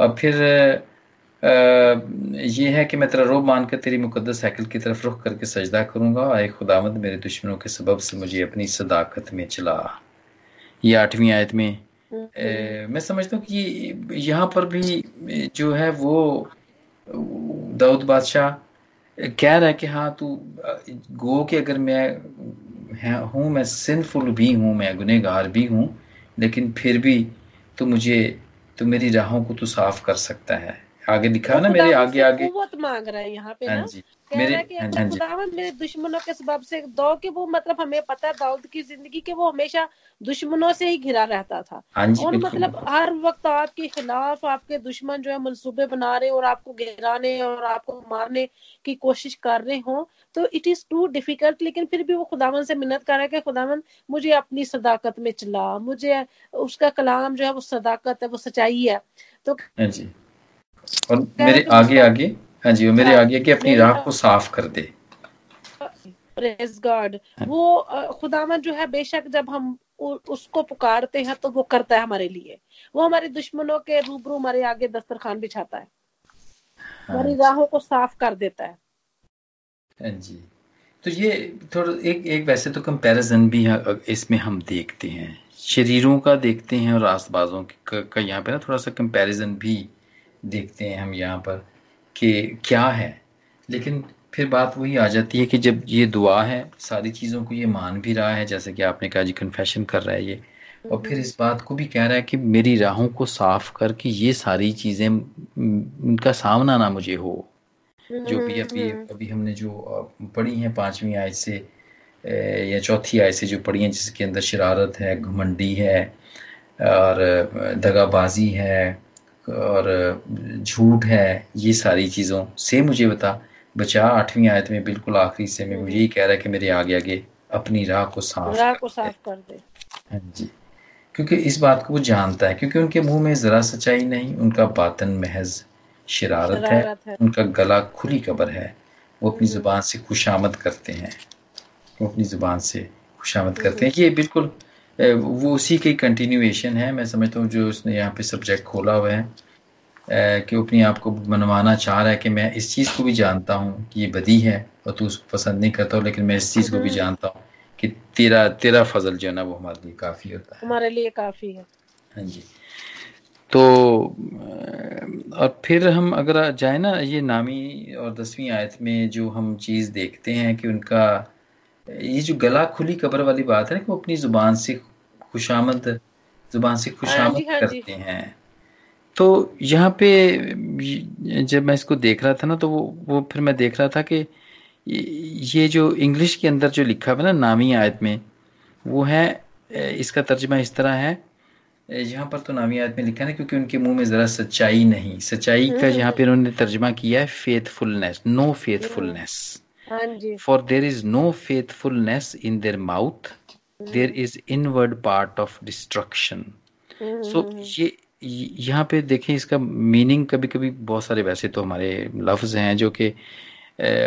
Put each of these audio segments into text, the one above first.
और फिर ये है कि मैं तेरा रोब मानकर तेरी मुकदस हैकल की तरफ़ रुख करके सजदा करूँगा आए खुदामद मेरे दुश्मनों के सबब से मुझे अपनी सदाकत में चला। ये आठवीं आयत में ए, मैं समझता हूँ कि यहाँ पर भी जो है वो दाऊद बादशाह कह रहा है कि हाँ तू गो कि अगर मैं हूँ मैं सिंफुल भी हूँ मैं गुनहगार भी हूँ लेकिन फिर भी तो मुझे तो मेरी राहों को तो साफ़ कर सकता है। आगे दिखा ना मेरे आगे आगे। कुवत मांग रहा है यहाँ पे हाँ ना। जी। मेरे रहा है खुदावन मेरे दुश्मनों के सबब से दो कि वो मतलब हमें पता है दाऊद की ज़िंदगी के वो हमेशा दुश्मनों से ही घिरा रहता था। हाँ और मतलब हर वक्त आपके खिलाफ आपके दुश्मन जो है मंसूबे बना रहे और आपको गिराने और आपको मारने की कोशिश कर रहे हो तो इट इज़ टू डिफ़िकल्ट लेकिन फिर भी वो खुदावन से मिन्नत कर रहा है कि खुदावन मुझे अपनी सदाकत में चला मुझे उसका कलाम जो है वो सदाकत है वो सच्चाई है। तो और मेरे आगे आगे हाँ जी वो मेरे हाँ आगे अपनी राह को साफ़ कर दे। गॉड हाँ। वो खुदावन जो है बेशक जब हम उसको पुकारते हैं तो वो करता है हमारे लिए। वो हमारे दुश्मनों के रूबरू हमारे आगे दस्तरखान बिछाता है। हाँ हमारी राहों को साफ़ कर देता है। हाँ जी। तो ये थोड़ा एक एक वैसे तो कंपैरिजन भी इसमें हम देखते हैं। शरीरों का देखते हैं और आसबाजों का, का यहाँ पे ना थोड़ा सा कंपैरिजन भी देखते हैं हम यहाँ पर कि क्या है। लेकिन फिर बात वही आ जाती है कि जब ये दुआ है सारी चीज़ों को ये मान भी रहा है जैसे कि आपने कहा जी कन्फेशन कर रहा है ये। और फिर इस बात को भी कह रहा है कि मेरी राहों को साफ़ करके ये सारी चीज़ें उनका सामना ना मुझे हो। जो भी अभी अभी हमने जो पढ़ी हैं पांचवी आयत से या चौथी आयत से जो पढ़ी हैं जिसके अंदर शरारत है घमंडी है और दगाबाजी है और झूठ है ये सारी चीज़ों से मुझे बता। बचा आठवीं आयत में बिल्कुल आखिरी से में मुझे यही कह रहा है कि मेरे आगे आगे अपनी राह को साफ़ राह को साफ़ कर दे। हाँ जी। क्योंकि इस बात को वो जानता है क्योंकि उनके मुँह में जरा सच्चाई नहीं उनका बातन महज शरारत है शरारत है। उनका गला खुली कबर है। वो अपनी ज़ुबान से खुशामद करते हैं। वो अपनी ज़ुबान से खुशामद करते हैं। ये बिल्कुल वो उसी की कंटिन्यूएशन है। मैं समझता हूँ जो उसने यहाँ पे सब्जेक्ट खोला हुआ है कि वो अपने आप को मनवाना चाह रहा है कि मैं इस चीज़ को भी जानता हूँ कि ये बदी है और तू उसको पसंद नहीं करता हो लेकिन मैं इस चीज़ को भी जानता हूँ कि तेरा तेरा फजल जो है ना वो हमारे लिए काफ़ी होता है। हमारे लिए काफ़ी है। हाँ जी। तो और फिर हम अगर जाए ना ये नामी और दसवीं आयत में जो हम चीज़ देखते हैं कि उनका ये जो गला खुली कब्र वाली बात है ना कि वो अपनी ज़ुबान से खुशामद ज़ुबान से हाँ खुशामद हाँ करते हैं। तो यहाँ पे जब मैं इसको देख रहा था ना तो वो वो फिर मैं देख रहा था कि ये जो इंग्लिश के अंदर जो लिखा हुआ ना नामी आयत में वो है इसका तर्जमा इस तरह है। यहाँ पर तो नामी आयत में लिखा है ना क्योंकि उनके मुँह में जरा सच्चाई नहीं। सच्चाई का यहाँ पे उन्होंने तर्जमा किया है faithfulness no faithfulness for there is no faithfulness in their mouth there is inward part of destruction so ये ये- यहाँ पे देखें इसका मीनिंग कभी कभी बहुत सारे वैसे तो हमारे लफ्ज हैं जो कि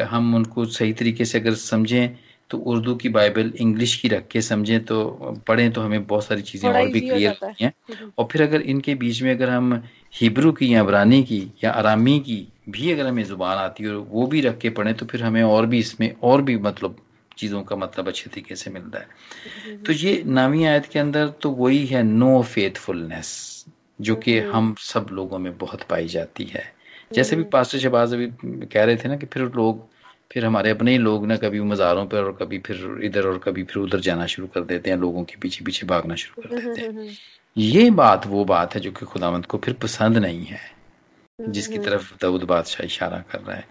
हम उनको सही तरीके से अगर समझें तो उर्दू की बाइबल इंग्लिश की रख के समझें तो पढ़ें तो हमें बहुत सारी चीज़ें और भी क्लियर होती हैं। और फिर अगर इनके बीच में अगर हम हिब्रू की या अबरानी की या आरामी की भी अगर हमें ज़ुबान आती है और वो भी रख के पढ़ें तो फिर हमें और भी इसमें और भी मतलब चीज़ों का मतलब अच्छे तरीके से मिलता है। तो ये नामी आयत के अंदर तो वही है नो फेथफुलनेस जो कि हम सब लोगों में बहुत पाई जाती है। जैसे भी पास्टर शहबाज अभी कह रहे थे ना कि फिर लोग फिर हमारे अपने ही लोग ना कभी मज़ारों पर और कभी फिर इधर और कभी फिर उधर जाना शुरू कर देते हैं लोगों के पीछे पीछे भागना शुरू कर देते हैं। ये बात वो बात है जो कि खुदावंत को फिर पसंद नहीं है जिसकी तरफ़ दाऊद बादशाह इशारा कर रहा है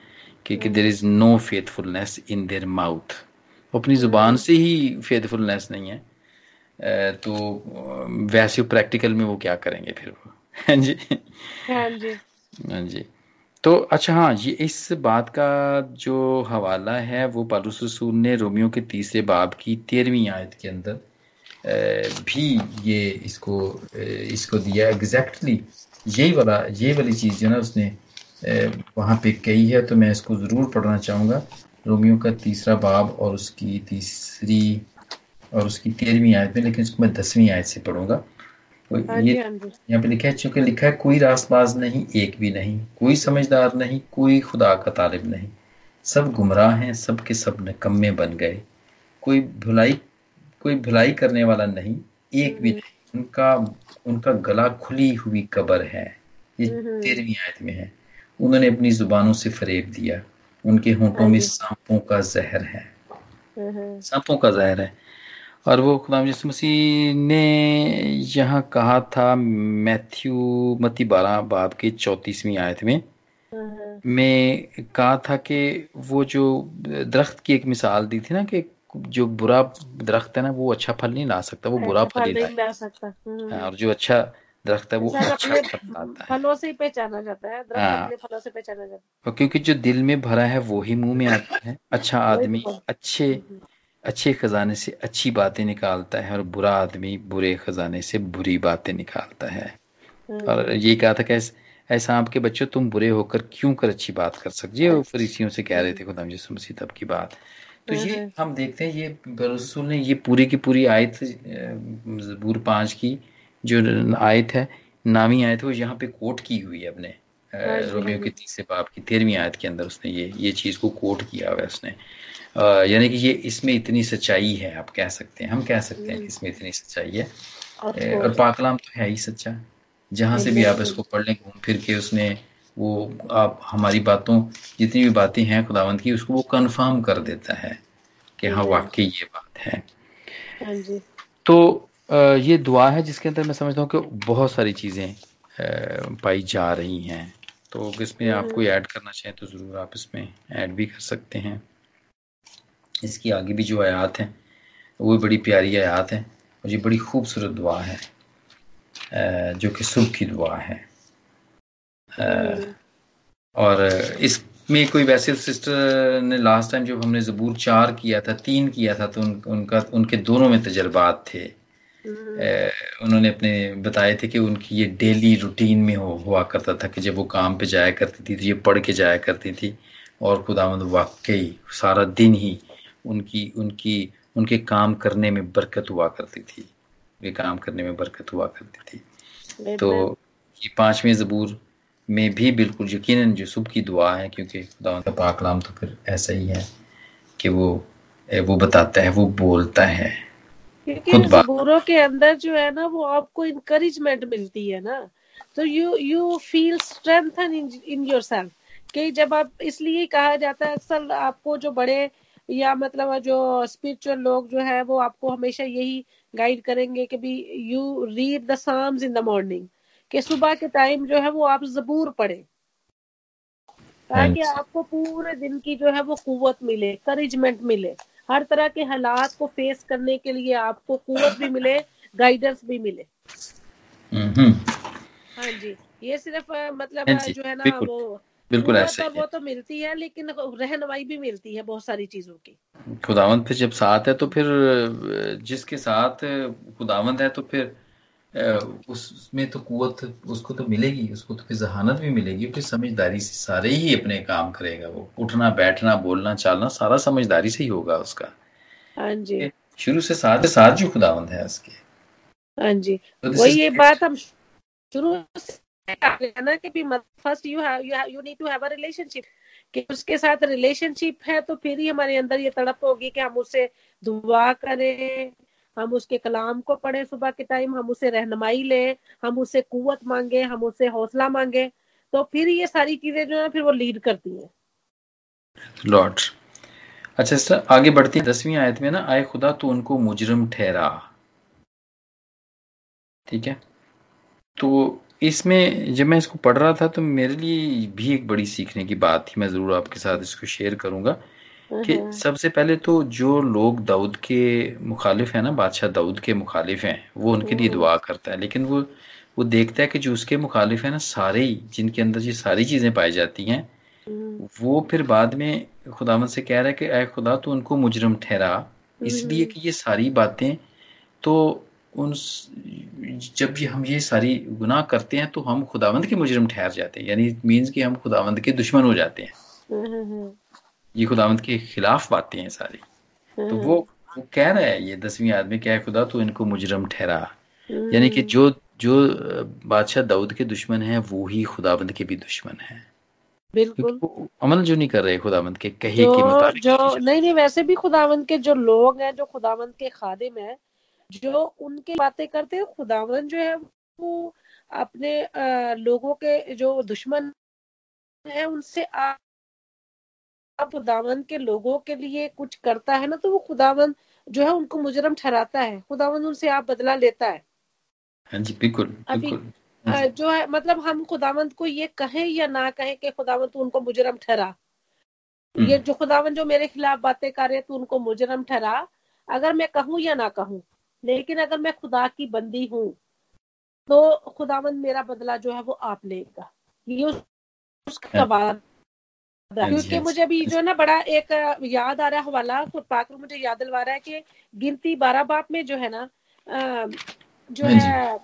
कि, there is no faithfulness in their mouth वो अपनी ज़ुबान से ही फेथफुलनेस नहीं है। तो वैसे प्रैक्टिकल में वो क्या करेंगे फिर वो? हाँ जी। हाँ जी। हाँ जी। तो अच्छा हाँ ये इस बात का जो हवाला है वो पालूस रसूल ने रोमियो के तीसरे बाब की तेरहवीं आयत के अंदर भी ये इसको इसको दिया एग्जैक्टली यही वाला ये वाली चीज़ जो ना उसने वहाँ पे कही है तो मैं इसको ज़रूर पढ़ना चाहूँगा। रोमियो का तीसरा बाब और उसकी तीसरी और उसकी तेरहवीं आयत में लेकिन उसको मैं दसवीं आयत से पढ़ूँगा। हाँ ये हाँ यहाँ पे लिखा है चूँकि लिखा है कोई रासबाज नहीं एक भी नहीं कोई समझदार नहीं कोई खुदा का तालिब नहीं। सब गुमराह हैं सब के सब नकम्मे बन गए। कोई भलाई कोई भलाई करने वाला नहीं एक भी नहीं। उनका उनका गला खुली हुई कबर है। ये तेरहवीं आयत में है। उन्होंने अपनी जुबानों से फरेब दिया। उनके होंठों में सांपों का जहर है। सांपों का जहर है। और वो खुदाम यसु मसीह ने यहाँ कहा था मैथ्यू मती बारह बाब के चौतीसवीं आयत में। में कहा था कि वो जो दरख्त की एक मिसाल दी थी ना कि जो बुरा दरख्त है ना वो अच्छा फल नहीं ला सकता वो बुरा फल ही ला सकता। हाँ, और जो अच्छा दरख्त है वो अच्छा फल है। फलों से ही पहचाना जाता है दरख्त हाँ। फलों से पहचाना जाता है। और क्योंकि जो दिल में भरा है वो ही मुँह में आता है। अच्छा आदमी अच्छे अच्छे खजाने से अच्छी बातें निकालता है और बुरा आदमी बुरे खजाने से बुरी बातें निकालता है। और ये कहा था कि ऐसा आपके बच्चों तुम बुरे होकर क्यों कर अच्छी बात कर सकते वो फरीसियों से कह रहे थे खुदा यसु मसीह तब की बात। तो ये हम देखते हैं ये रसूल ने ये पूरी की पूरी आयत जबूर पाँच की जो आयत है नामी आयत है वो यहाँ पे कोट की हुई है अपने रोमियो के तीसरे बाप की तेरहवीं आयत के अंदर उसने ये ये चीज़ को कोट किया हुआ है उसने। यानी कि ये इसमें इतनी सच्चाई है आप कह सकते हैं हम कह सकते हैं कि इसमें इतनी सच्चाई है। और पाकलाम तो है ही सच्चा जहाँ से भी आप इसको पढ़ लें घूम फिर के उसने वो आप हमारी बातों जितनी भी बातें हैं खुदावंत की उसको वो कंफर्म कर देता है कि हाँ वाकई ये बात है। हाँ तो ये दुआ है जिसके अंदर मैं समझता हूँ कि बहुत सारी चीज़ें पाई जा रही हैं। तो इसमें आप कोई ऐड करना चाहें तो ज़रूर आप इसमें ऐड भी कर सकते हैं। इसकी आगे भी जो आयात हैं वो बड़ी प्यारी आयात है और ये बड़ी खूबसूरत दुआ है जो कि सुबह की दुआ है। और इसमें कोई वैसे सिस्टर ने लास्ट टाइम जब हमने जबूर चार किया था तीन किया था तो उन, उनका उनके दोनों में तजर्बात थे। उन्होंने अपने बताए थे कि उनकी ये डेली रूटीन में हो हुआ करता था कि जब वो काम पे जाया करती थी तो ये पढ़ के जाया करती थी और खुदावंद वाकई सारा दिन ही उनकी उनकी उनके काम करने में बरकत हुआ करती थी। वे काम करने में बरकत हुआ करती थी। तो ये पाँचवें जबूर में भी बिल्कुल यकीन जो सुबह की दुआ है क्योंकि खुदा का पाकलाम तो फिर ऐसा ही है कि वो वो बताता है वो बोलता है। क्योंकि जबूरों के अंदर जो है ना वो आपको इंकरेजमेंट मिलती है ना। तो you you feel strengthen in yourself कि जब आप इसलिए कहा जाता है अक्सर आपको जो बड़े या मतलब जो स्पिरिचुअल लोग जो है वो आपको हमेशा यही गाइड करेंगे कि भी you read the psalms in the morning कि सुबह के टाइम जो है वो आप जबूर पढ़े। ताकि आपको पूरे दिन की जो है वो कुवत मिले करेजमेंट मिले। हर तरह के हालात को फेस करने के लिए आपको कुवत भी मिले गाइडेंस भी मिले। हाँ जी ये सिर्फ़ मतलब जो है ना वो बिल्कुल ऐसे वो तो मिलती है लेकिन रहनवाई भी मिलती है बहुत सारी चीज़ों की। खुदावंत फिर जब साथ है तो फिर जिसके साथ खुदावंत है तो फिर उसमें तो कुवत उसको तो मिलेगी उसको तो फिर जहानत भी मिलेगी फिर समझदारी से सारे ही अपने काम करेगा वो। उठना बैठना बोलना चालना सारा समझदारी से ही होगा उसका। हाँ जी। शुरू से साथ साथ जो खुदावंत है उसके। हाँ जी। तो वही ये बात हम शुरू से ना कि भी first you have you need to have a relationship कि उसके साथ रिलेशनशिप है तो फिर ही हमारे अंदर ये तड़प होगी कि हम उससे दुआ करें हम उसके कलाम को पढ़े सुबह के टाइम हम उसे रहनुमाई लें, हम उससे कुवत मांगे, हम उससे हौसला मांगे तो फिर ये सारी चीज़ें जो है, फिर वो लीड करती हैं। लॉर्ड अच्छा सर आगे बढ़ती दसवीं आयत में ना, आए खुदा तो उनको मुजरम ठहरा। ठीक है? तो इसमें जब मैं इसको पढ़ रहा था तो मेरे लिए भी एक बड़ी सीखने की बात थी। मैं ज़रूर आपके साथ इसको शेयर करूँगा। कि सबसे पहले तो जो लोग दाऊद के मुखालिफ है ना बादशाह दाऊद के मुखालिफ हैं वो उनके लिए दुआ करता है। लेकिन वो वो देखता है कि जो उसके मुखालिफ है ना सारे ही जिनके अंदर ये सारी चीज़ें पाई जाती हैं वो फिर बाद में खुदामद से कह रहा है कि अः खुदा तो उनको मुजरम ठहरा। इसलिए कि ये सारी बातें तो उन जब ये हम ये सारी गुनाह करते हैं तो हम खुदावंद के मुजरम ठहर जाते हैं। यानी मीन्स कि हम खुदावंद के दुश्मन हो जाते हैं। ये खुदावंद के खिलाफ बातें हैं सारी। तो वो वो कह रहा है ये दसवीं आदमी क्या है खुदा तो इनको मुजरम ठहरा। यानी कि जो जो बादशाह दाऊद के दुश्मन है वो ही खुदाबंद के भी दुश्मन है। बिल्कुल। अमल जो नहीं कर रहे खुदावंत के कहे के मुताबिक जो नहीं नहीं वैसे भी खुदावंत के जो लोग हैं जो खुदावंत के खादिम हैं जो उनके बातें करते हैं खुदावंत जो है वो अपने आ, लोगों के जो दुश्मन है उनसे आप खुदावंत के लोगों के लिए कुछ करता है ना तो वो खुदावंत जो है उनको मुजरम ठहराता है। खुदावंत उनसे आप बदला लेता है। हाँ जी बिल्कुल अभी जो है मतलब हम खुदावंत को ये कहें या ना कहें कि खुदावंत उनको मुजरम ठहरा। हम्म। ये जो खुदावंत जो मेरे खिलाफ बातें कर रहे तो उनको मुजरम ठहरा। अगर मैं कहूँ या ना कहूँ लेकिन अगर मैं खुदा की बंदी हूँ तो खुदावंत मेरा बदला जो है वो आप लेगा। ये उसका हाँ। हाँ क्योंकि हाँ मुझे अभी जो। है ना बड़ा एक याद आ रहा है हवाला पाक मुझे याद दिलवा रहा है कि गिनती बारह बाप में जो है ना जो है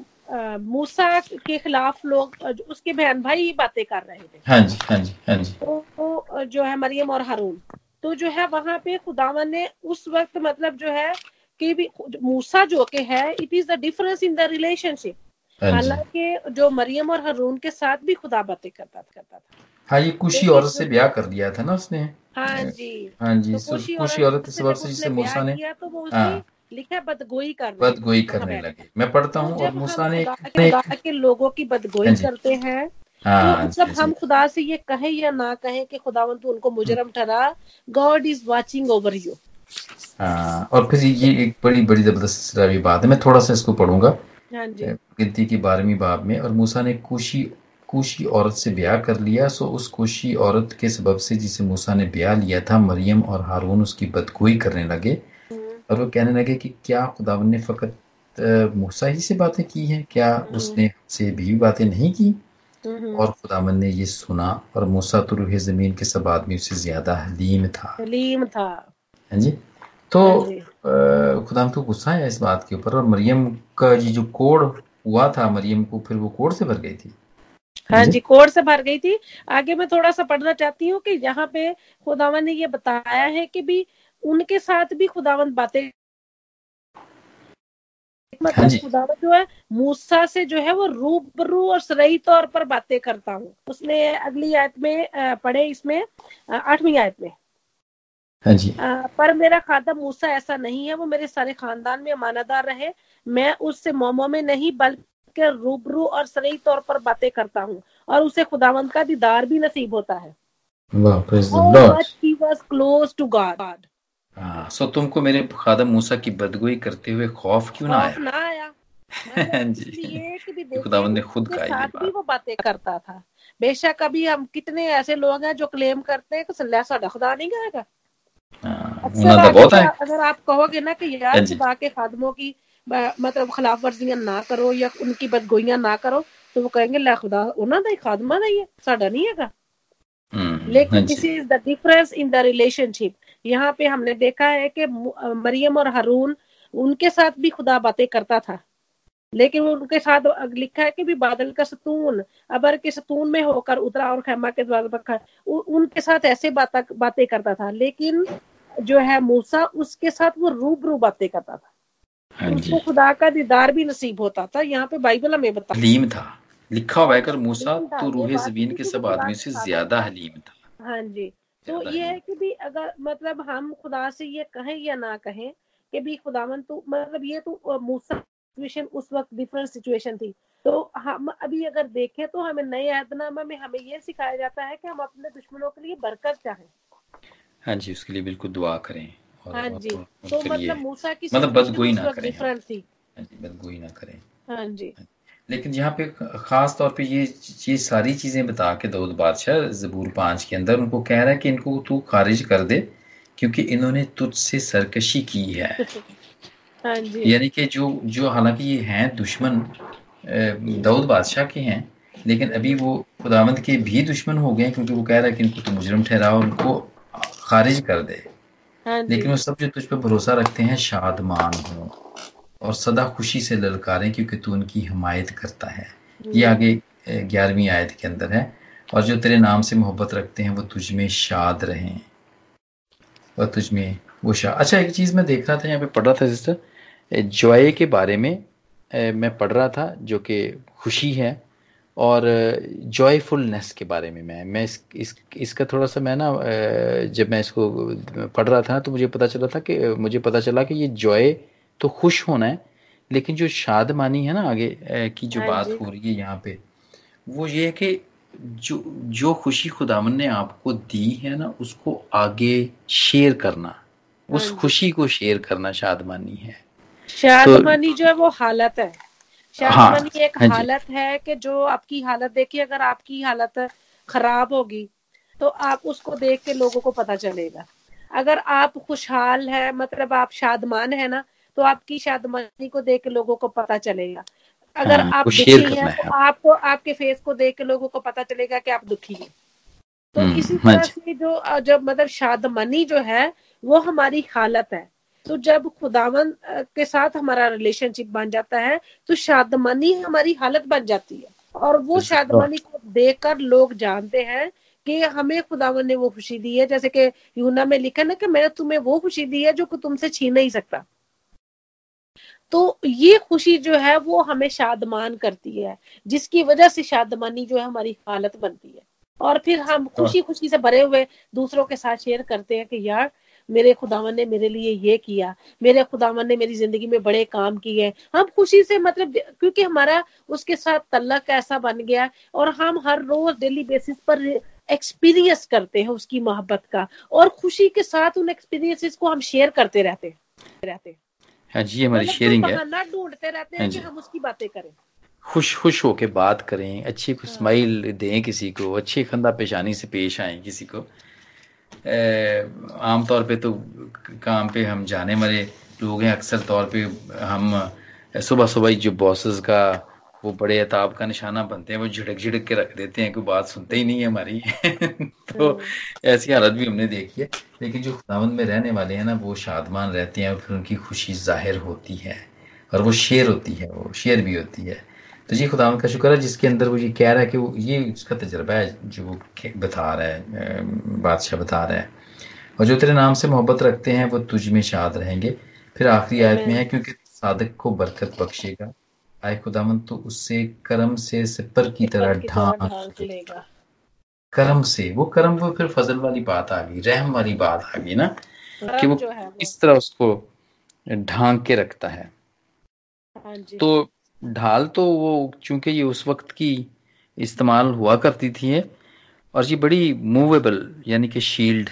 मूसा के खिलाफ लोग उसके बहन भाई ही बातें कर रहे थे। हाँ जी हाँ जी हाँ जी। तो, तो जो है मरियम और हारून तो जो है वहाँ पे खुदावन ने उस वक्त मतलब जो है कि भी मूसा जो के है it is the difference in the relationship हालाँकि जो मरियम और हरून के साथ भी खुदा बातें करता करता था। हाँ ये कुशी औरत से ब्याह कर दिया था ना उसने। हाँ जी। हाँ जी तो कुशी औरत के सबब से जिसे मूसा ने तो वो हाँ। लिखा बदगोई कर बदगोई करने लगे। मैं पढ़ता हूँ और मूसा ने के लोगों की बदगोई हाँ करते हैं हाँ, तो मतलब हम खुदा से ये कहें या ना कहें कि खुदावंत उनको मुजरम ठहरा God is watching over you हाँ और फिर ये एक बड़ी बड़ी ज़बरदस्त बात है। मैं थोड़ा सा इसको पढ़ूँगा। हाँ गिनती की बारहवीं बाब में और मूसा ने कुशी कुशी औरत से ब्याह कर लिया। सो उस कुशी औरत के सबब से जिसे मूसा ने ब्याह लिया था मरियम और हारून उसकी बदगोई करने लगे। और वो कहने लगे कि क्या खुदावन ने फकत मूसा ही से बातें की हैं? क्या हम्म। उसने से भी बातें नहीं की? हम्म। और खुदावन ने ये सुना और मूसा तो रूह ज़मीन के सब आदमी उससे ज़्यादा हलीम था। हलीम था। हाँ जी। तो हाँ खुदा तो गुस्सा है इस बात के ऊपर और मरियम का ये जो कोड हुआ था मरियम को फिर वो कोड से भर गई थी? हाँ जी। कोड से भर गई थी। आगे मैं थोड़ा सा पढ़ना चाहती हूँ कि यहाँ पे खुदावन ने ये बताया है कि भी उनके साथ भी खुदावन बातें मतलब हाँ खुदावन जो है मूसा से जो है वो रूबरू और सही तौर पर बातें करता हूँ। उसने अगली आयत में पढ़े इसमें आठवीं आयत में। हाँ जी। आ, पर मेरा खादम मूसा ऐसा नहीं है वो मेरे सारे खानदान में अमानतदार रहे। मैं उससे मोमो में नहीं बल्कि रूबरू और सही तौर पर बातें करता हूँ और उसे खुदावंत का दीदार भी नसीब होता है। क्लोज टू गॉड हाँ सो तुमको मेरे खादम मूसा की बदगोई करते हुए खौफ क्यों ना आया? ना आया। जी। खुदावंद ने खुद कहा भी वो बातें करता था। बेशक अभी हम कितने ऐसे लोग हैं जो क्लेम करते हैं कि साडा खुदा नहीं कहेगा हाँ, बहुत है। अगर आप कहोगे ना कि यार खुदा के खादमों की मतलब खिलाफ वर्जियाँ ना करो या उनकी बदगोइयाँ ना करो तो वो कहेंगे ला खुदा उन्होंने खादमा नहीं है साडा नहीं है लेकिन this is the difference in the relationship यहाँ पे हमने देखा है कि मरियम और हरून उनके साथ भी खुदा बातें करता था। लेकिन उनके साथ लिखा है कि भी बादल का सतून अबर के सतून में होकर उतरा और खेमा के द्वार पर उनके साथ ऐसे बात बातें करता था लेकिन जो है मूसा उसके साथ वो रूबरू बातें करता था। हाँ उसको खुदा का दीदार भी नसीब होता था यहाँ पे बाइबल हमें बता हलीम था। लिखा हुआ है कर मूसा तो रूह ज़मीन के सब आदमी से ज़्यादा हलीम था। हाँ जी। तो ये है कि भी अगर मतलब हम खुदा से ये कहें या ना कहें कि भी खुदावन तो मतलब ये तो मूसा सिचुएशन उस वक्त डिफरेंट सिचुएशन थी। तो हम अभी अगर देखें तो हमें नए ऐतनामा में हमें ये सिखाया जाता है कि हम अपने दुश्मनों के लिए बरकत चाहें। हाँ जी उसके लिए बिल्कुल दुआ करें। और, हाँ जी। तो मतलब मूसा की मतलब बदगोई ना करें। डिफरेंट थी। हाँ जी बदगोई ना करें। हाँ जी। लेकिन यहाँ पे ख़ास तौर पे ये ये सारी चीज़ें बता के दाऊद बादशाह ज़बूर पाँच के अंदर उनको कह रहा है कि इनको तू खारिज कर दे क्योंकि इन्होंने तुझसे सरकशी की है हाँ। यानी कि जो जो हालाँकि ये हैं दुश्मन दाऊद बादशाह के हैं लेकिन अभी वो खुदावंद के भी दुश्मन हो गए क्योंकि वो कह रहा है कि इनको तो मुजरम ठहराओ उनको खारिज कर दे। हाँ लेकिन वो सब जो तुझ पर भरोसा रखते हैं शादमान हो और सदा खुशी से ललकारें क्योंकि तू उनकी हिमायत करता है। ये। आगे ग्यारहवीं आयत के अंदर है। और जो तेरे नाम से मोहब्बत रखते हैं वो तुझ में शाद रहें। और तुझ में वो शाद अच्छा एक चीज़ मैं देख रहा था यहाँ पे पढ़ रहा था सिस्टर। जॉय के बारे में मैं पढ़ रहा था जो कि खुशी है और जॉयफुलनेस के बारे में मैं मैं इस, इस इसका थोड़ा सा मैं ना जब मैं इसको पढ़ रहा था तो मुझे पता चला था कि मुझे पता चला कि ये जॉय तो खुश होना है लेकिन जो शादमानी है ना आगे की जो हाँ बात हो रही है यहाँ पे वो ये है कि जो जो खुशी खुदावन ने आपको दी है ना उसको आगे शेयर करना उस हाँ खुशी को शेयर करना शादमानी है। शादमानी तो, जो है वो हालत है। शादमानी हाँ, एक हाँ हालत है कि जो आपकी हालत देखिए अगर आपकी हालत खराब होगी तो आप उसको देख के लोगों को पता चलेगा। अगर आप खुशहाल है मतलब आप शादमान है ना तो आपकी शादमानी को देख के लोगों को पता चलेगा। अगर हाँ, आप दुखी हैं तो आपको आपके फेस को देख के लोगों को पता चलेगा कि आप दुखी हैं। तो हम्म, इसी हाँ तरह से जो जब मतलब शादमनी जो है वो हमारी हालत है। तो जब खुदावन के साथ हमारा रिलेशनशिप बन जाता है तो शादमनी हमारी हालत बन जाती है। और वो शादमनी को देखकर लोग जानते हैं कि हमें खुदावन ने वो खुशी दी है। जैसे कि यूना में लिखा ना कि मैंने तुम्हें वो खुशी दी है जो तुमसे छीन नहीं सकता। तो ये खुशी जो है वो हमें शादमान करती है जिसकी वजह से शादमानी जो है हमारी हालत बनती है। और फिर हम हाँ। खुशी खुशी से भरे हुए दूसरों के साथ शेयर करते हैं कि यार मेरे खुदावन ने मेरे लिए ये किया। मेरे खुदावन ने मेरी ज़िंदगी में बड़े काम किए। हम खुशी से मतलब क्योंकि हमारा उसके साथ तल्लक ऐसा बन गया और हम हर रोज डेली बेसिस पर एक्सपीरियंस करते हैं उसकी मोहब्बत का और खुशी के साथ उन एक्सपीरियंसेस को हम शेयर करते रहते रहते हाँ। जी हमारी मतलब शेयरिंग है। ढूंढते रहते हैं हाँ कि हम उसकी बातें करें। खुश खुश होके बात करें अच्छी हाँ। स्माइल दें किसी को अच्छी खंदा पेशानी से पेश आए किसी को। आमतौर पे तो काम पे हम जाने वाले लोग हैं। अक्सर तौर पे हम सुबह सुबह ही जो बॉसेस का वो बड़े अताब का निशाना बनते हैं वो झिड़क झिड़क के रख देते हैं कोई बात सुनते ही नहीं है हमारी। तो हाँ। ऐसी हालत भी हमने देखी है। लेकिन जो खुदावंद में रहने वाले हैं ना वो शादमान रहते हैं और फिर उनकी खुशी ज़ाहिर होती है और वो शेयर होती है वो शेयर भी होती है। तो जी खुदावंद का शुक्र है जिसके अंदर वो ये कह रहा है कि वो ये उसका तजर्बा है जो वो बता रहा है बादशाह बता रहा है। और जो तेरे नाम से मोहब्बत रखते हैं वो तुझ में शाद रहेंगे। फिर आखिरी आयत में है क्योंकि सादक को बरकत बख्शेगा। आए खुदावन तो उससे कर्म से सिपर की तरह ढांक लेगा। कर्म से वो कर्म वो फिर फजल वाली बात आ गई रहम वाली बात आ गई ना कि वो इस तरह उसको ढांक के रखता है। हाँ तो ढाल तो वो चूँकि ये उस वक्त की इस्तेमाल हुआ करती थी और ये बड़ी मूवेबल यानी कि शील्ड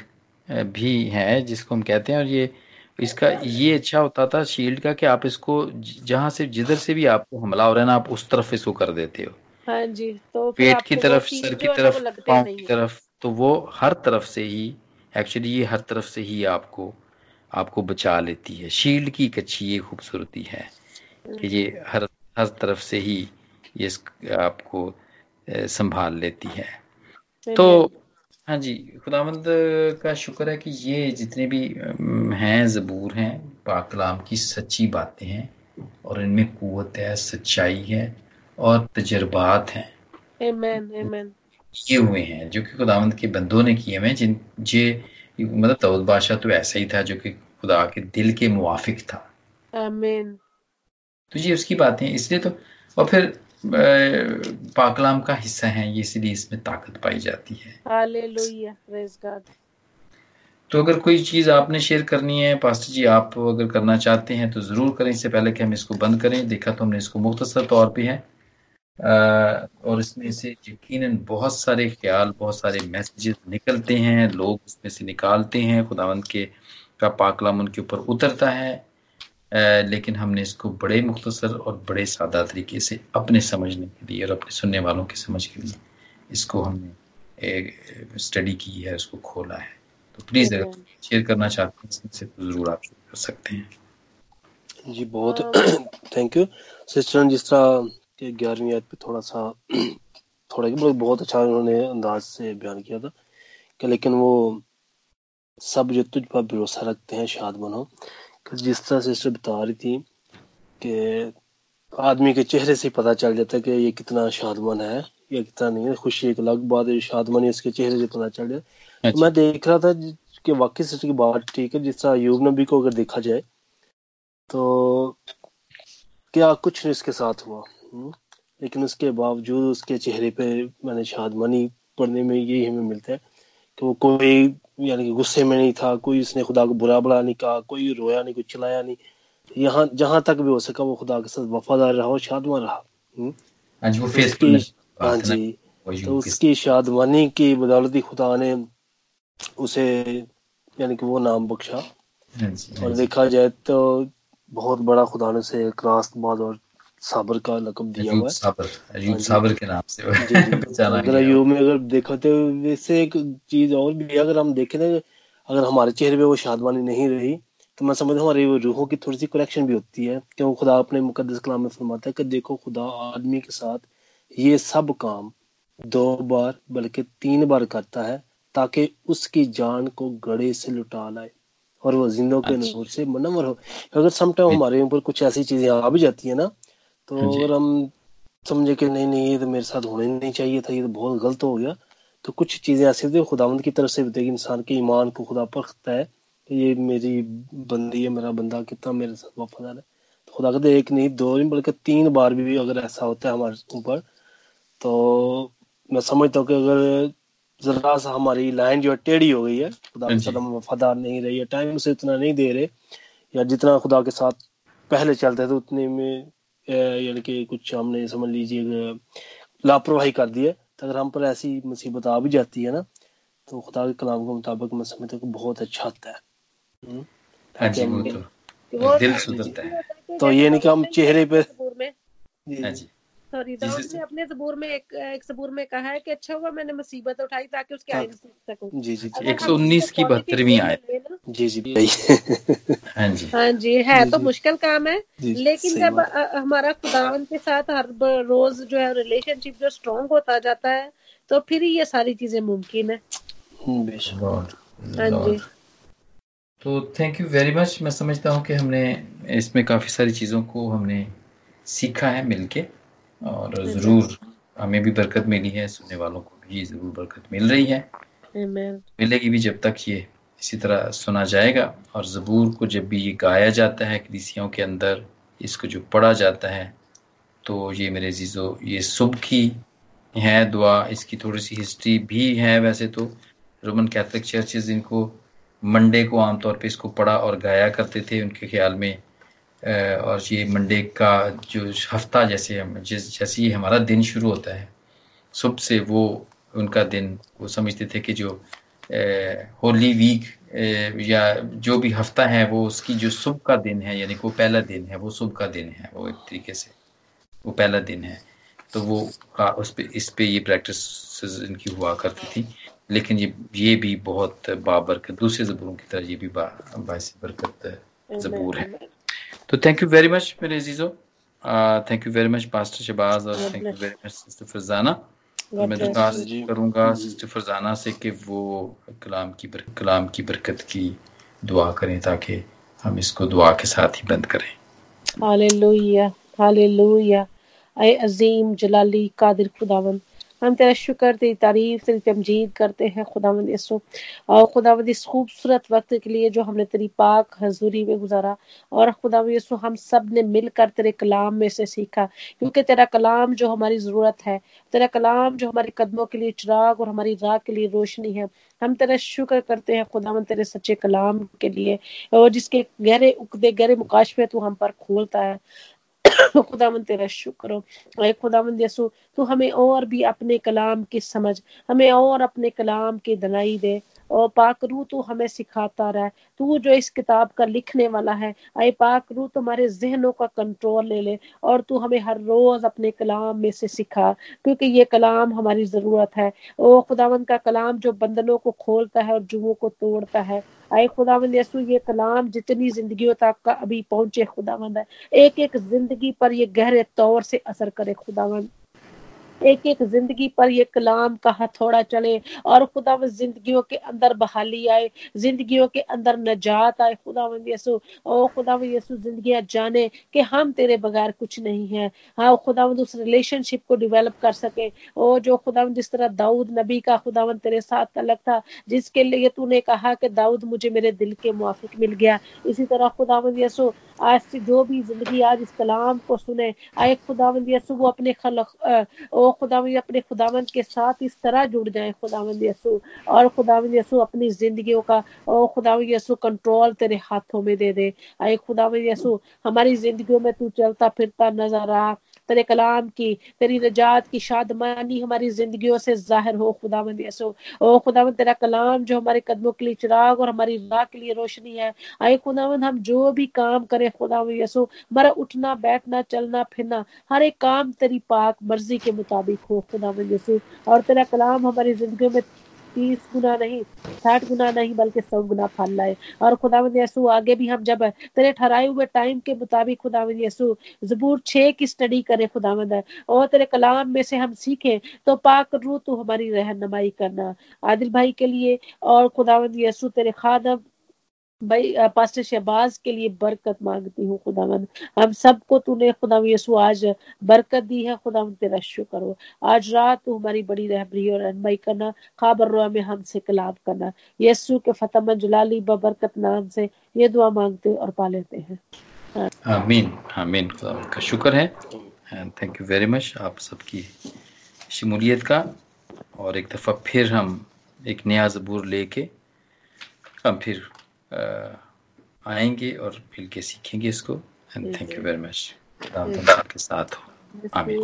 भी है जिसको हम कहते हैं। और ये इसका ये अच्छा होता था शील्ड का कि आप इसको जहाँ से जिधर से भी आपको हमला हो रहा है ना आप उस तरफ़ इसको कर देते हो। हाँ जी तो पेट की तरफ़ सर की तरफ़ पाँव की तरफ़ तो वो हर तरफ़ से ही एक्चुअली ये हर तरफ़ से ही आपको आपको बचा लेती है। शील्ड की एक अच्छी ये खूबसूरती है कि ये हर हर तरफ़ से ही ये आपको संभाल लेती है। तो हाँ। जी खुदावंद का शुक्र है कि ये जितने भी हैं ज़बूर हैं पाक कलाम की सच्ची बातें हैं और इनमें कुत है सच्चाई है और तजर्बात हैं। Amen, amen. किए हुए हैं जो कि खुदावंद के बंदों ने किए हुए हैं जिन जे मतलब दाऊद बादशाह तो ऐसा ही था जो कि खुदा के दिल के मुआफिक था। आमीन तो ये उसकी बातें इसलिए तो और फिर पाकलाम का हिस्सा है ये इसलिए इसमें ताकत पाई जाती है। तो अगर कोई चीज़ आपने शेयर करनी है पास्टर जी आप अगर करना चाहते हैं तो ज़रूर करें इससे पहले कि हम इसको बंद करें। देखा तो हमने इसको मुख्तसर तौर पे है। और इसमें से यकीन बहुत सारे ख्याल बहुत सारे मैसेजेस निकलते हैं लोग इसमें से निकालते हैं खुदावंत के का पाकलाम उनके ऊपर उतरता है। लेकिन हमने इसको बड़े मुख्तसर और बड़े सादा तरीके से अपने समझने के लिए और अपने सुनने वालों की समझ के लिए इसको हमने स्टडी की है उसको खोला है। तो प्लीज़ अगर शेयर करना चाहते हैं इससे तो ज़रूर आप शेयर कर सकते हैं। जी बहुत थैंक यू सिस्टर जिस तरह के ग्यारहवीं याद पे थोड़ा सा थोड़ा बहुत अच्छा उन्होंने अंदाज से बयान किया था कि लेकिन वो सब जो तुझ पर भरोसा रखते हैं शाद बनो जिस तरह से सिस्टर बता रही थी कि आदमी के चेहरे से पता चल जाता है कि ये कितना शादमन है या कितना नहीं है खुशी एक अलग बात है शादमनी उसके चेहरे से पता चल जाए तो अच्छा। मैं देख रहा था कि वाकई सिस्टर की बात ठीक है जिस तरह यूब नबी को अगर देखा जाए तो क्या कुछ नहीं उसके साथ हुआ हम्म? लेकिन उसके बावजूद उसके चेहरे पे मैंने शादमानी पढ़ने में यही हमें मिलता है कि वो कोई यानी कि गुस्से में नहीं था कोई उसने खुदा को बुरा बुरा नहीं कहा कोई रोया नहीं कोई चलाया नहीं। यहाँ जहाँ तक भी हो सका वो खुदा के साथ वफादार रहा और शादमान रहा। हम्म? हाँ जी तो उसकी शादमानी की बदौलती खुदा ने उसे यानी कि वो नाम बख्शा। हाँ हाँ और देखा जाए तो बहुत बड़ा खुदा ने उसे क्रासबाज और साबर का लकब दिया हुआ है। साबर अयूब साबर के नाम से अगर अयूब में अगर देखा तो वैसे एक चीज़ और भी अगर हम देखें ना अगर हमारे चेहरे पे वो शादमानी नहीं रही तो मैं समझता हूँ हमारी रूहों की थोड़ी सी करेक्शन भी होती है क्योंकि खुदा अपने मुकदस कलाम में फरमाता है कि देखो खुदा आदमी के साथ ये सब काम दो बार बल्कि तीन बार करता है ताकि उसकी जान को गड़े से लुटा लाए और वो जिंदों के अच्छा। नूर से मनवर हो। अगर समटाइम हमारे ऊपर कुछ ऐसी चीज़ें आ भी जाती है ना तो हाँ अगर हम समझे कि नहीं नहीं ये तो मेरे साथ होने नहीं चाहिए था ये तो बहुत गलत हो गया। तो कुछ चीज़ें ऐसी होती है खुदावंद की तरफ़ से होती है इंसान के ईमान को खुदा परखता है ये मेरी बंदी है मेरा बंदा कितना मेरे साथ वफादार है। तो खुदा कहते एक नहीं दो नहीं बल्कि तीन बार भी अगर ऐसा होता है हमारे ऊपर तो मैं समझता हूँ कि अगर जरा सा हमारी लाइन जो है टेढ़ी हो गई है खुदा के साथ हम वफादार नहीं रही है टाइम से इतना नहीं दे रहे या जितना खुदा के साथ पहले चलते थे उतने में यानी कि कुछ हमने समझ लीजिए लापरवाही कर दी है। तो अगर हम पर ऐसी मुसीबत आ भी जाती है ना तो खुदा के कलाम के मुताबिक मैं समझता हूँ बहुत अच्छा होता है। हम्म। हाँ जी वो तो दिल सुधरता है। तो ये नहीं कि हम चेहरे पे हाँ जी। सॉरी दाऊद ने अपने जबूर में एक एक जबूर में कहा है कि अच्छा हुआ मैंने मुसीबत उठाई ताकि उसके हाँ। आइन सीख सकूँ। जी जी एक सौ उन्नीस की बहत्तरवीं आयत। जी जी हाँ जी। हाँ जी है तो मुश्किल काम है। लेकिन जब हमारा खुदावन के साथ हर रोज जो है रिलेशनशिप जो स्ट्रॉन्ग होता जाता है तो फिर ये सारी चीज़ें मुमकिन है। हम्म, हाँ जी। तो थैंक यू वेरी मच मैं समझता हूँ कि हमने इसमें काफ़ी सारी चीज़ों को हमने सीखा है मिलके। और ज़रूर हमें भी बरकत मिली है सुनने वालों को भी ज़रूर बरकत मिल रही है। मिलेगी भी जब तक ये इसी तरह सुना जाएगा। और ज़बूर को जब भी ये गाया जाता है कलीसियों के अंदर इसको जो पढ़ा जाता है तो ये मेरे जीजो ये सुबह की है दुआ। इसकी थोड़ी सी हिस्ट्री भी है वैसे तो। रोमन कैथलिक चर्चेज इनको मंडे को आमतौर पे इसको पढ़ा और गाया करते थे। उनके ख्याल में और ये मंडे का जो हफ़्ता जैसे हम जिस जैसे ही हमारा दिन शुरू होता है सुबह से वो उनका दिन वो समझते थे कि जो होली वीक या जो भी हफ़्ता है वो उसकी जो सुबह का दिन है यानी वो पहला दिन है वो सुबह का दिन है वो एक तरीके से वो पहला दिन है। तो वो उस पे इस पे ये प्रैक्टिस इनकी हुआ करती थी लेकिन ये ये भी बहुत बाबरकत दूसरे जबूरों की तरह ये भी बा, बायस बरकत जबूर है। तो थैंक यू वेरी मच मेरे अजीजों। Thank you very much pastor Shahbaz और thank you very much sister Farzana मैं दरखास्त करूँगा सिस्टर फरजाना से कि वो कलाम की बर, कलाम की बरकत की दुआ करें ताकि हम इसको दुआ के साथ ही बंद करें। हालेलुया हालेलुया ऐ अजीम जलाली कादिर खुदावंद। हम तेरा शुक्र, तेरी तारीफ़, तेरी तमजीद करते हैं, खुदावंद यसु। और खुदावंद इस खूबसूरत वक्त के लिए जो हमने तेरी पाक हजूरी में गुजारा, और खुदावंद यसु, हम सबने मिलकर तेरे कलाम में से सीखा, क्योंकि तेरा कलाम जो हमारी ज़रूरत है, तेरा कलाम जो हमारे कदमों के लिए चिराग और हमारी राह के लिए रोशनी है, हम तेरा शुक्र करते हैं खुदावन तेरे सच्चे कलाम के लिए, और जिसके गहरे उकदे, गहरे मुकाशफे तू हम पर खोलता है। खुदावन तेरा शुक्र हो। खुदावन यसु, तू हमें और भी अपने कलाम की समझ, हमें और अपने कलाम की दनाई दे। और पाक रू तू हमें सिखाता रहा। तू जो इस किताब का लिखने वाला है आए पाक रू तुम्हारे जहनों का कंट्रोल ले ले और तू हमें हर रोज अपने कलाम में से सिखा, क्योंकि ये कलाम हमारी ज़रूरत है। ओ खुदावन का कलाम जो बंधनों को खोलता है और जुओं को तोड़ता है। आए खुदावंद यसु ये कलाम जितनी ज़िंदगी तक अभी पहुँचे खुदावंद। एक एक ज़िंदगी पर ये गहरे तौर से असर करे खुदावंद। एक एक ज़िंदगी पर ये कलाम का हथौड़ा चले और खुदा जिंदगियों के अंदर बहाली आए, जिंदगियों के अंदर नजात आए। खुदा यसु ओ खुदा यसु ज़िंदगी जाने कि हम तेरे बगैर कुछ नहीं है। हाँ खुदा उस रिलेशनशिप को डिवेलप कर सके। ओ जो खुदा जिस तरह दाऊद नबी का खुदा तेरे साथ तलक था, जिसके लिए तूने कहा कि दाऊद मुझे मेरे दिल के मुआफिक मिल गया। इसी तरह खुदा यसु आज से जो भी ज़िंदगी आज इस कलाम को सुने, आए खुदावंद यसु वो अपने खलक ओ खुदावंद अपने खुदावंद के साथ इस तरह जुड़ जाए खुदावंद यसु और खुदावंद यसु अपनी जिंदगियों का ओ खुदावंद यसु कंट्रोल तेरे हाथों में दे दे। आए खुदावंद यसु हमारी जिंदगियों में तू चलता फिरता नज़र आ तेरे कलाम की, तेरी नजात की शादमानी हमारी जिंदगियों से ज़ाहिर हो, खुदावंद यसु। ओ खुदावंद, तेरा कलाम जो हमारे कदमों के लिए चिराग और हमारी राह के लिए रोशनी है। आए खुदावंद, हम जो भी काम करें खुदा यसु हमारा उठना, बैठना, चलना, फिरना, हर एक काम तेरी पाक मर्ज़ी के मुताबिक हो खुदा यसु। और तेरा कलाम हमारी ज़िंदगी में तीस गुना नहीं, साठ गुना नहीं, बल्कि सौ गुना फल लाए और खुदा यसु आगे भी हम जब तेरे ठहराए हुए टाइम के मुताबिक खुदा यसु जबूर छे की स्टडी करें खुदावंद और तेरे कलाम में से हम सीखें तो पाक रू तू हमारी रहनमाई करना। आदिल भाई के लिए और खुदावंद यसु तेरे खादम भाई पास्टर शहबाज के लिए बरकत मांगती हूँ खुदावन हम सबको तूने खुदा यसु आज बरकत दी है खुदा तेरा शुक्र हो। आज रात तू हमारी बड़ी रहबरी और रहनमाई करना, खाबर रोआ में हमसे कलाब करना। यसु के फतम जलाली बरकत नाम से ये दुआ मांगते और पा लेते हैं। आमीन आमीन। का शुक्र है। थैंक यू वेरी मच आप सबकी शमूलियत का। और एक दफ़ा फिर हम एक नया जबूर लेके हम फिर आएँगे और मिल के सीखेंगे इसको। And thank you very much के साथ हो। आमीन।